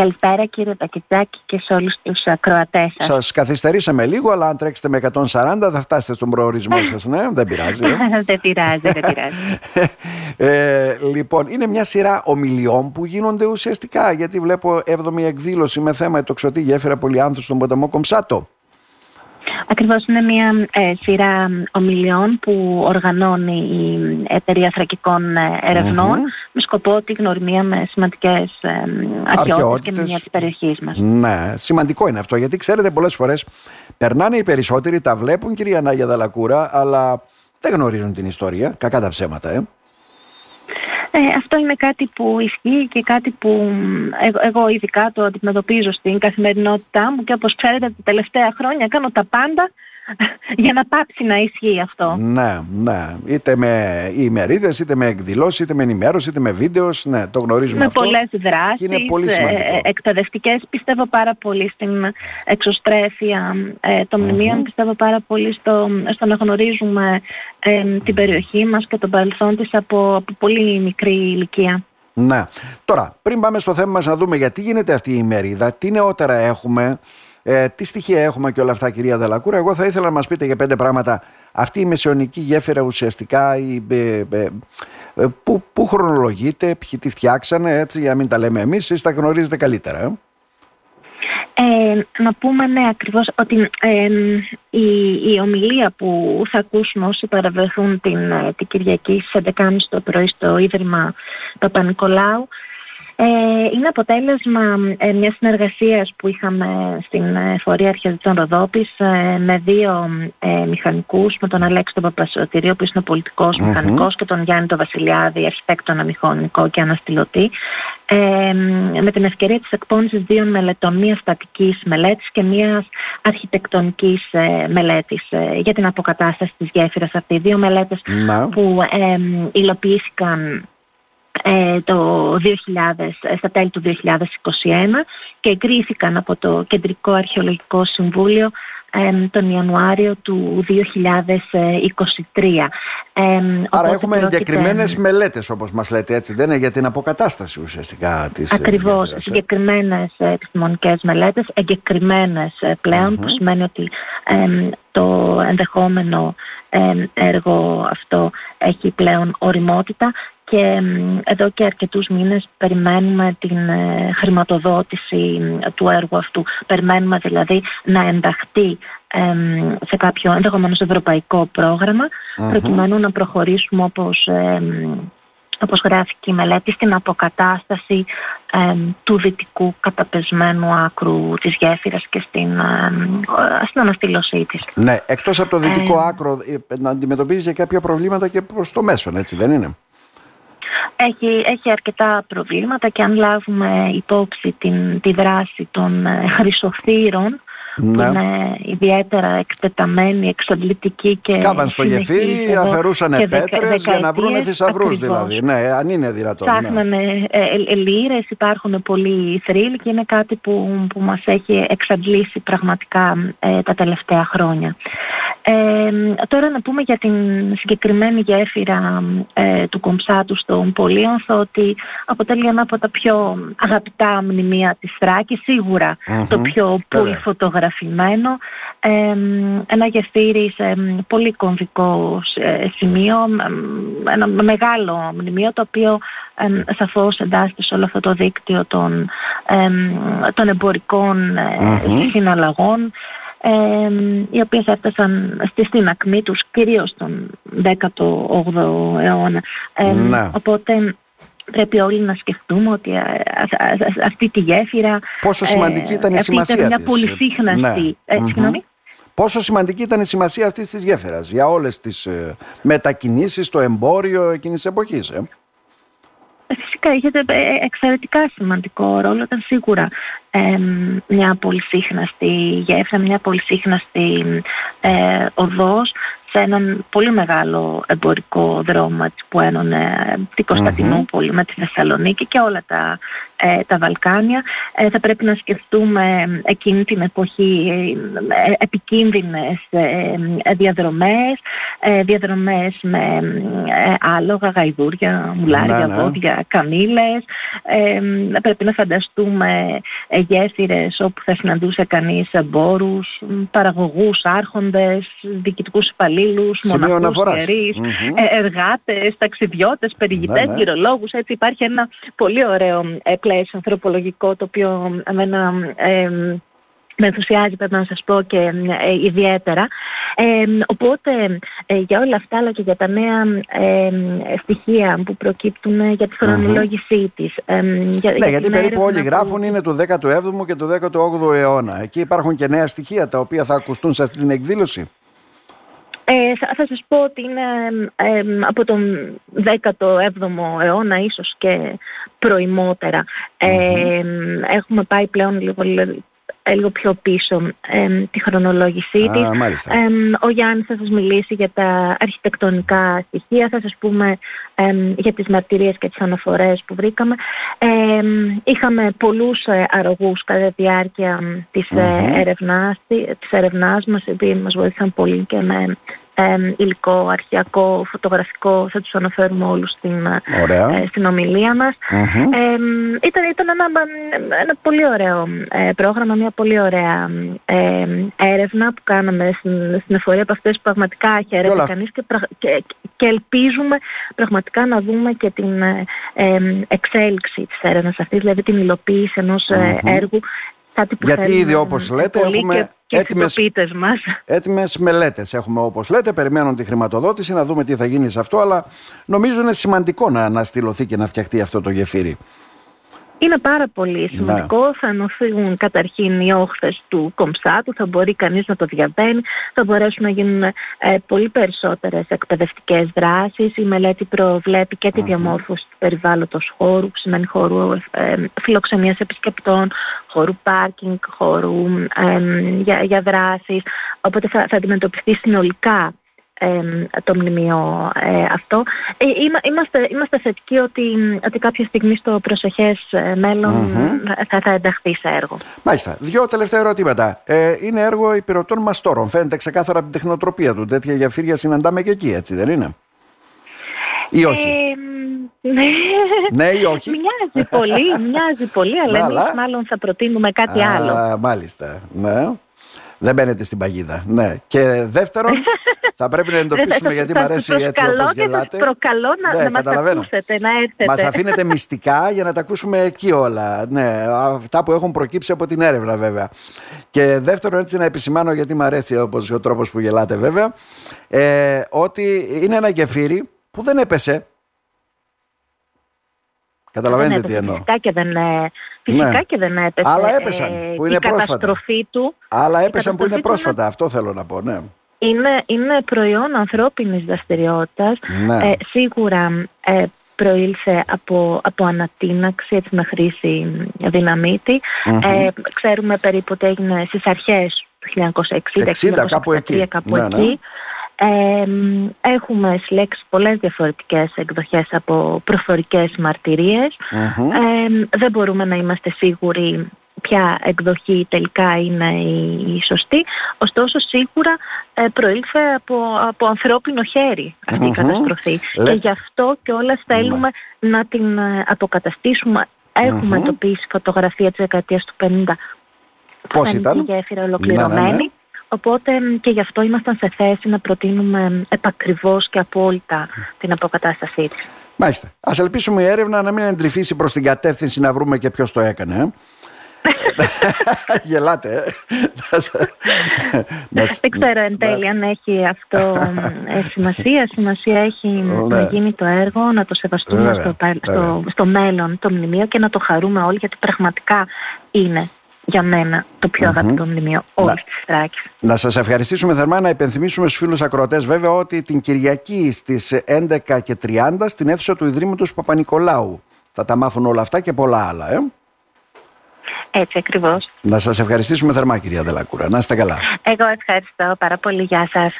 Καλησπέρα κύριε Πακετζάκη και σε όλους τους ακροατές σας. Σας καθυστερήσαμε λίγο, αλλά αν τρέξετε με 140 θα φτάσετε στον προορισμό σας, ναι, δεν πειράζει. Ε. δεν πειράζει, δεν πειράζει. ε, λοιπόν, είναι μια σειρά ομιλιών που γίνονται ουσιαστικά, γιατί βλέπω 7η εκδήλωση με θέμα το ξωτή γέφυρα Πολυάνθου στον ποταμό Κομψάτο. Ακριβώς είναι μια ε, σειρά ομιλιών που οργανώνει η Εταιρεία Θρακικών ε, με σκοπό τη γνωριμία με σημαντικές ε, αρχαιότητες και μια της περιοχής μας. Ναι, σημαντικό είναι αυτό γιατί ξέρετε πολλές φορές περνάνε οι περισσότεροι, τα βλέπουν κυρία Νάγια Δαλακούρα αλλά δεν γνωρίζουν την ιστορία, κακά τα ψέματα ε. Ε, αυτό είναι κάτι που ισχύει και κάτι που εγώ, ειδικά το αντιμετωπίζω στην καθημερινότητά μου και όπως ξέρετε τα τελευταία χρόνια κάνω τα πάντα για να πάψει να ισχύει αυτό. Ναι, ναι. Είτε με ημερίδες, είτε με εκδηλώσεις, είτε με ενημέρωση, είτε με βίντεος. Ναι, το γνωρίζουμε με αυτό. Με πολλές δράσεις, είναι πολύ ε, εκπαιδευτικές. Πιστεύω πάρα πολύ στην εξωστρέφεια ε, των μνημείων. Πιστεύω πάρα πολύ στο, στο να γνωρίζουμε ε, την περιοχή μας και τον παρελθόν της από, από πολύ μικρή ηλικία. Ναι. Τώρα, πριν πάμε στο θέμα μας να δούμε γιατί γίνεται αυτή η ημερίδα, τι νεότερα έχουμε, ε, τι στοιχεία έχουμε και όλα αυτά, κυρία Δελακούρα. Εγώ θα ήθελα να μας πείτε για πέντε πράγματα. Αυτή η μεσαιωνική γέφυρα ουσιαστικά η, ε, ε, ε πού, πού χρονολογείται, ποιοι τη φτιάξανε, έτσι για να μην τα λέμε εμείς, εσείς τα γνωρίζετε καλύτερα. Ε; Ε, να πούμε ναι ακριβώς ότι η, η ομιλία που θα ακούσουν όσοι παραβρεθούν την, την Κυριακή στις 11.30 το πρωί στο Ίδρυμα Παπα-Νικολάου ε, είναι αποτέλεσμα ε, μιας συνεργασίας που είχαμε στην ε, Φορεία Αρχαιοτήτων Ροδόπης με δύο μηχανικούς, με τον Αλέξη τον Παπασωτηρίο που είναι πολιτικός μηχανικός και τον Γιάννη τον Βασιλιάδη, αρχιτέκτονα μηχανικό και αναστηλωτή. Με την ευκαιρία της εκπόνησης δύο μελετών, μία στατικής μελέτης και μίας αρχιτεκτονικής μελέτης για την αποκατάσταση της γέφυρας αυτή. Δύο μελέτες που υλοποιήθηκαν ε, το 2000, ε, στα τέλη του 2021 και εγκρίθηκαν από το Κεντρικό Αρχαιολογικό Συμβούλιο τον Ιανουάριο του 2023. Άρα έχουμε εγκεκριμένες μελέτες όπως μας λέτε έτσι, δεν είναι για την αποκατάσταση ουσιαστικά της ε, Ακριβώς, συγκεκριμένες επιστημονικές μελέτες, εγκεκριμένες πλέον, που σημαίνει ότι το ενδεχόμενο έργο αυτό έχει πλέον οριμότητα και εδώ και αρκετούς μήνες περιμένουμε την ε, χρηματοδότηση του έργου αυτού. Περιμένουμε δηλαδή να ενταχθεί σε κάποιο ενδεχομένως ευρωπαϊκό προκειμένου να προχωρήσουμε όπως, όπως γράφει και η μελέτη στην αποκατάσταση του δυτικού καταπεσμένου άκρου της γέφυρας και στην, ε, στην αναστήλωσή της. Ναι, εκτός από το δυτικό άκρο ε, να αντιμετωπίζεις και κάποια προβλήματα και προς το μέσον, έτσι δεν είναι; Έχει, έχει αρκετά προβλήματα και αν λάβουμε υπόψη την, τη δράση των ε, χρυσοθύρων που ναι. είναι ιδιαίτερα εκτεταμένοι, εξαντλητικοί και Σκάβαν στο γεφύρι, αφαιρούσαν πέτρες για να βρουν θησαυρούς δηλαδή. Ναι, αν είναι δυνατόν. Ναι. Ψάχνανε ναι. ε, λύρες, υπάρχουν πολλοί θρύλοι και είναι κάτι που, που μας έχει εξαντλήσει πραγματικά ε, τα τελευταία χρόνια. Ε, τώρα να πούμε για την συγκεκριμένη γέφυρα ε, του Κομψάτου στον Πολύανθο ότι αποτελεί ένα από τα πιο αγαπητά μνημεία της Θράκης, το πιο πολύ φωτογραφημένο. ένα γεφύρι σε πολύ κομβικό ε, σημείο, ένα μεγάλο μνημείο το οποίο ε, σαφώς εντάσσεται σε όλο αυτό το δίκτυο των, των εμπορικών συναλλαγών οι οποίες έφτασαν στη στην ακμή τους κυρίως τον 18ο αιώνα. Ναι. Οπότε πρέπει όλοι να σκεφτούμε ότι αυτή τη γέφυρα πόσο σημαντική ήταν η ε, σημασία ήταν μια πολυσύχναστη ναι. Πόσο σημαντική ήταν η σημασία αυτής της γέφυρας για όλες τις ε, μετακινήσεις, το εμπόριο εκείνης της εποχής. Ε; Φυσικά είχε ε, εξαιρετικά σημαντικό ρόλο. Ήταν σίγουρα ε, μια πολυσύχναστη γέφυρα, μια πολυσύχναστη ε, οδός σε έναν πολύ μεγάλο εμπορικό δρόμο που ένωνε την κωνσταντινουπολη με τη Θεσσαλονίκη και όλα τα, ε, τα Βαλκάνια. ε, θα πρέπει να σκεφτούμε εκείνη την εποχή ε, επικίνδυνες διαδρομές, διαδρομές με άλογα, γαϊδούρια, μουλάρια, ναι, ναι. βόδια, καμήλες. Πρέπει να φανταστούμε γέφυρες όπου θα συναντούσε κανείς εμπόρους, παραγωγούς, άρχοντες, διοικητικούς υπαλλήλους, μοναχούς, ιερείς, εργάτες, ταξιδιώτες, περιηγητές, ναι, γυρολόγους. Έτσι. Υπάρχει ένα πολύ ωραίο πλαίσιο ανθρωπολογικό το οποίο εμένα με ενθουσιάζει πρέπει να σας πω και ε, ιδιαίτερα. Ε, οπότε ε, για όλα αυτά αλλά και για τα νέα στοιχεία που προκύπτουν για τη χρονολόγησή της. Για, ναι, γιατί περίπου όλοι γράφουν είναι του 17ου και του 18ου αιώνα. Εκεί υπάρχουν και νέα στοιχεία τα οποία θα ακουστούν σε αυτή την εκδήλωση; Ε, θα, θα σας πω ότι είναι από τον 17ο αιώνα ίσως και προημότερα. έχουμε πάει πλέον λίγο, λίγο πιο πίσω τη χρονολόγησή της. ο Γιάννης θα σας μιλήσει για τα αρχιτεκτονικά στοιχεία, θα σας πούμε για τις μαρτυρίες και τις αναφορές που βρήκαμε. είχαμε πολλούς ε, αρρωγούς κατά τη διάρκεια της, mm έρευνάς, της έρευνάς μας, επειδή μας βοήθησαν πολύ και με ε, υλικό, αρχιακό, φωτογραφικό, θα τους αναφέρουμε όλους στην, ε, στην ομιλία μας. ήταν ήταν ένα, ένα πολύ ωραίο ε, πρόγραμμα, μια πολύ ωραία έρευνα που κάναμε στην, στην εφορία από αυτές που πραγματικά χαίρεται κανείς και, και, και, ελπίζουμε πραγματικά να δούμε και την εξέλιξη της έρευνας αυτής, δηλαδή την υλοποίηση ενός έργου γιατί ήδη όπως λέτε έχουμε και, έτοιμες, μας. έτοιμες μελέτες έχουμε όπως λέτε, περιμένουν τη χρηματοδότηση να δούμε τι θα γίνει σε αυτό αλλά νομίζω είναι σημαντικό να αναστηλωθεί και να φτιαχτεί αυτό το γεφύρι. Είναι πάρα πολύ σημαντικό. Ναι. Θα ενωθούν καταρχήν οι όχθες του κομψάτου, θα μπορεί κανείς να το διαβαίνει, θα μπορέσουν να γίνουν ε, πολύ περισσότερες εκπαιδευτικές δράσεις. Η μελέτη προβλέπει και τη διαμόρφωση του περιβάλλοντος χώρου, που σημαίνει χώρου ε, φιλοξενίας επισκεπτών, χώρου πάρκινγκ, χώρου ε, για, για δράσεις. Οπότε θα, θα αντιμετωπιστεί συνολικά το μνημείο ε, αυτό. Ε, είμαστε, είμαστε θετικοί ότι, ότι κάποια στιγμή στο προσεχές ε, θα, θα ενταχθεί σε έργο. Μάλιστα. Δύο τελευταία ερωτήματα. Ε, είναι έργο υπηρετών μαστόρων. Φαίνεται ξεκάθαρα από την τεχνοτροπία του. Τέτοια γεφύρια συναντάμε και εκεί, έτσι δεν είναι; Ή όχι; ναι. ναι ή όχι; Μοιάζει πολύ, μοιάζει πολύ, αλλά εμείς μάλλον θα προτείνουμε κάτι Α, άλλο. Μάλιστα, ναι. Δεν μπαίνετε στην παγίδα. Ναι. Και δεύτερον, θα πρέπει να εντοπίσουμε γιατί μου αρέσει έτσι όπως γελάτε. Και προκαλώ να, ναι, να μας ακούσετε, να έρθετε. Μας αφήνετε μυστικά για να τα ακούσουμε εκεί όλα. Ναι, αυτά που έχουν προκύψει από την έρευνα βέβαια. Και δεύτερον έτσι να επισημάνω γιατί μου αρέσει όπως ο τρόπος που γελάτε βέβαια. Ε, ότι είναι ένα γεφύρι που δεν έπεσε Καταλαβαίνετε τι εννοώ. Φυσικά και δεν, ε, φυσικά ναι. και δεν έπεσε. Άλλα έπεσαν ε, που είναι η πρόσφατα. καταστροφή του. Άλλα έπεσαν που είναι πρόσφατα. Αυτό θέλω να πω, ναι. Είναι, είναι προϊόν ανθρώπινης δραστηριότητας. Ναι. Ε, σίγουρα ε, προήλθε από, από ανατείναξη έτσι, με χρήση δυναμίτη. Ε, ξέρουμε περίπου ότι έγινε στις αρχές του 1960, 60, κάπου εκεί. Κάπου ναι, εκεί. Ναι έχουμε συλλέξει πολλές διαφορετικές εκδοχές από προφορικές δεν μπορούμε να είμαστε σίγουροι ποια εκδοχή τελικά είναι η, σωστή. Ωστόσο σίγουρα ε, προήλθε από, από ανθρώπινο χέρι αυτή η καταστροφή. Και γι' αυτό και όλα θέλουμε να την ε, αποκαταστήσουμε. Έχουμε mm-hmm. εντοπίσει φωτογραφία της δεκαετίας του 50 Πώς ήταν; η γέφυρα ολοκληρωμένη. Ναι, ναι, Οπότε και γι' αυτό ήμασταν σε θέση να προτείνουμε επακριβώς και απόλυτα την αποκατάστασή της. Μάλιστα. Ας ελπίσουμε η έρευνα να μην εντρυφήσει προς την κατεύθυνση να βρούμε και ποιος το έκανε. Ε; Γελάτε. Ε. Δεν ξέρω εν τέλει αν έχει αυτό ε, σημασία. Σημασία έχει να ναι. γίνει το έργο, να το σεβαστούμε στο, στο, στο μέλλον το μνημείο και να το χαρούμε όλοι γιατί πραγματικά είναι για μένα το πιο mm-hmm. αγαπητό μνημείο όλης της Θράκης. Να σας ευχαριστήσουμε θερμά, να υπενθυμίσουμε στους φίλους ακροατές βέβαια ότι την Κυριακή στις 11.30 στην αίθουσα του Ιδρύματος Παπα-Νικολάου. Θα τα μάθουν όλα αυτά και πολλά άλλα, ε. Έτσι ακριβώς. Να σας ευχαριστήσουμε θερμά, κυρία Δελακούρα. Να είστε καλά. Εγώ ευχαριστώ πάρα πολύ. Γεια σας.